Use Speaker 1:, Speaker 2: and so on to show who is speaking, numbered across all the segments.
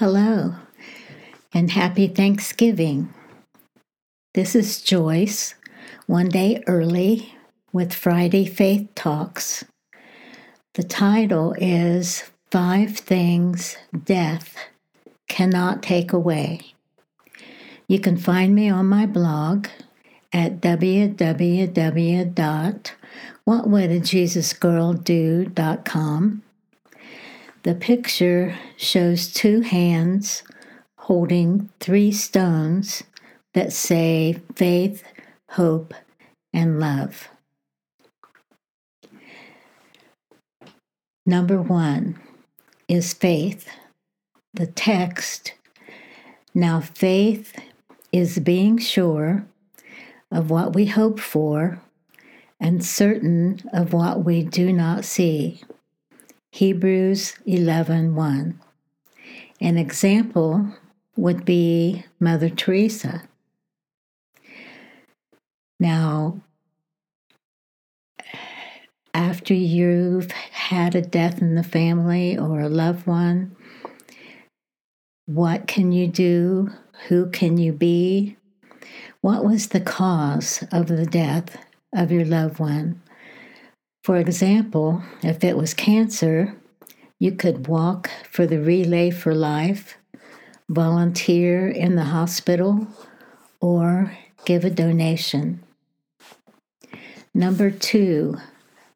Speaker 1: Hello, and happy Thanksgiving. This is Joyce, one day early with Friday Faith Talks. The title is Five Things Death Cannot Take Away. You can find me on my blog at www.whatwouldjesusgirldo.com. The picture shows two hands holding three stones that say faith, hope, and love. Number one is faith. The text. Now, faith is being sure of what we hope for and certain of what we do not see. Hebrews 11:1. 1. An example would be Mother Teresa. Now, after you've had a death in the family or a loved one, what can you do? Who can you be? What was the cause of the death of your loved one? For example, if it was cancer, you could walk for the Relay for Life, volunteer in the hospital, or give a donation. Number two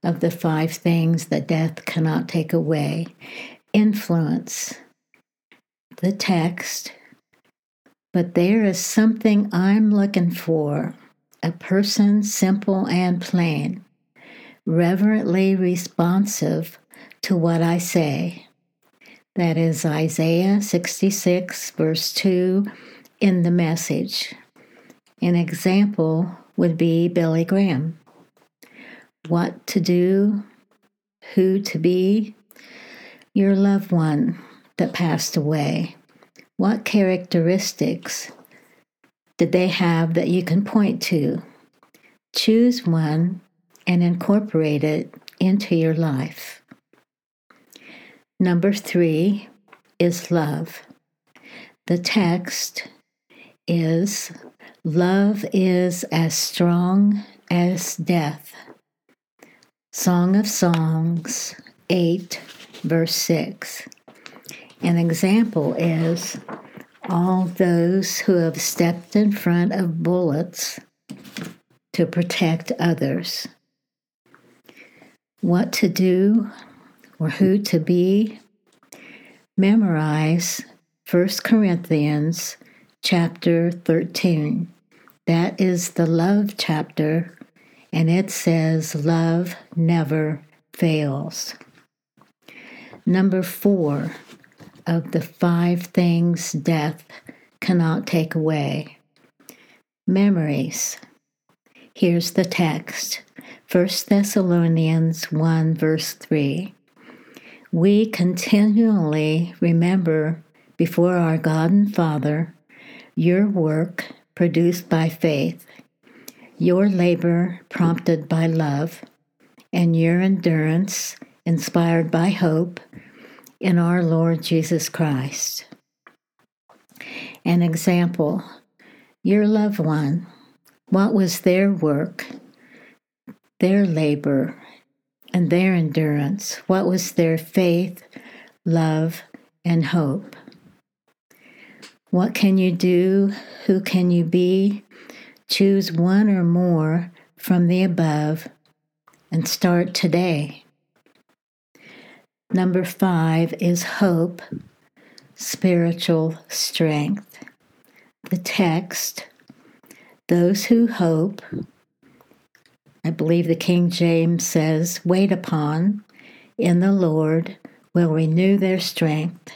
Speaker 1: of the five things that death cannot take away influence. The text, but there is something I'm looking for a person simple and plain, reverently responsive to what I say. That is Isaiah 66, verse 2, in the message. An example would be Billy Graham what to do, who to be, your loved one that passed away. What characteristics did they have that you can point to? Choose one and incorporate it into your life. Number three is love. The text is Love is as strong as death. Song of Songs 8, verse 6. An example is all those who have stepped in front of bullets to protect others. What to do or who to be? Memorize 1 Corinthians chapter 13. That is the love chapter and it says, Love never fails. Number four of the five things death cannot take away memories. Here's the text 1 Thessalonians 1, verse 3. We continually remember before our God and Father your work produced by faith your labor prompted by love, and your endurance inspired by hope in our Lord Jesus Christ. An example your loved one, what was their work, their labor, and their endurance? What was their faith, love, and hope? What can you do? Who can you be? Choose one or more from the above and start today. Number five is hope, spiritual strength. The text, those who hope, I believe the King James says, wait upon in the Lord will renew their strength.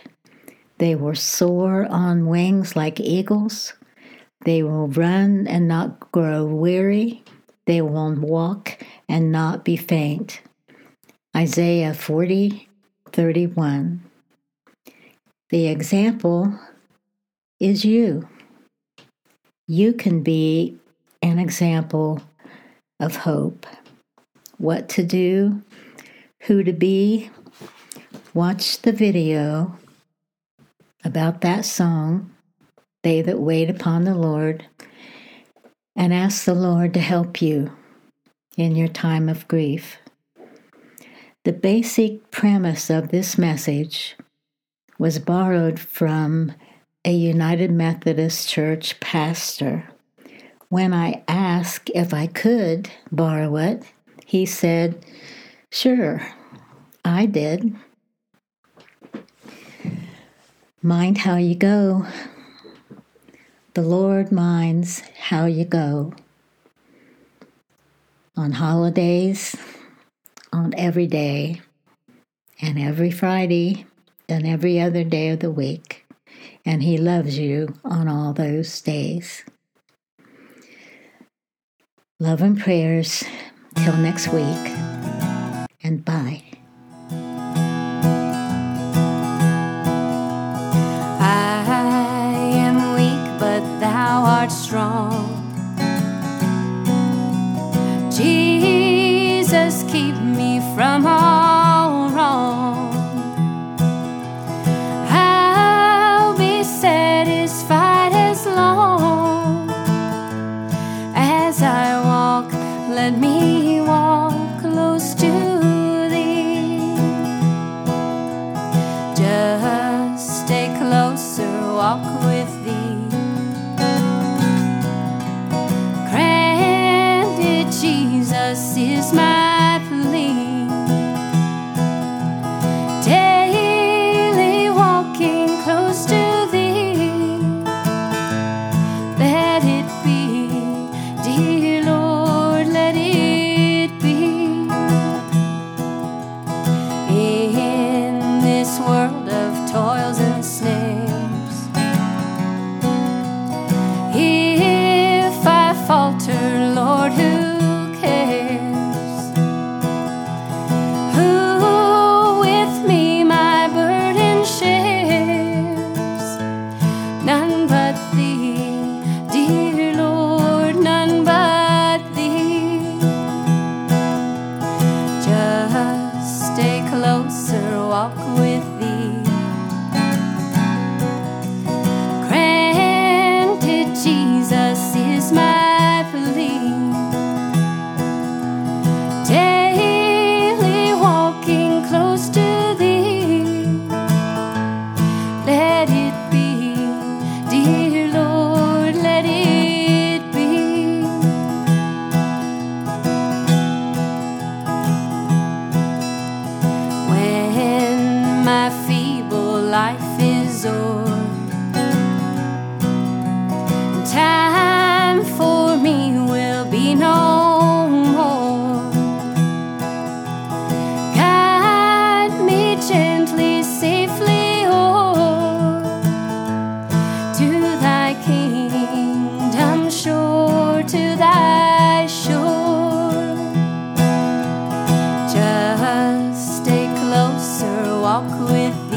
Speaker 1: They will soar on wings like eagles. They will run and not grow weary. They will walk and not be faint. Isaiah 40, 31. The example is you. You can be an example of hope. What to do, who to be. Watch the video about that song, They That Wait Upon the Lord, and ask the Lord to help you in your time of grief. The basic premise of this message was borrowed from a United Methodist Church pastor. When I asked if I could borrow it, he said, Sure, I did. Mind how you go. The Lord minds how you go. On holidays, on every day, and every Friday, and every other day of the week. And He loves you on all those days. Love and prayers. Till next week. And bye.
Speaker 2: I am weak, but thou art strong. Jesus, keep me from all Let me walk close to thee. Just stay closer, walk with thee. Granted, Jesus is my walk with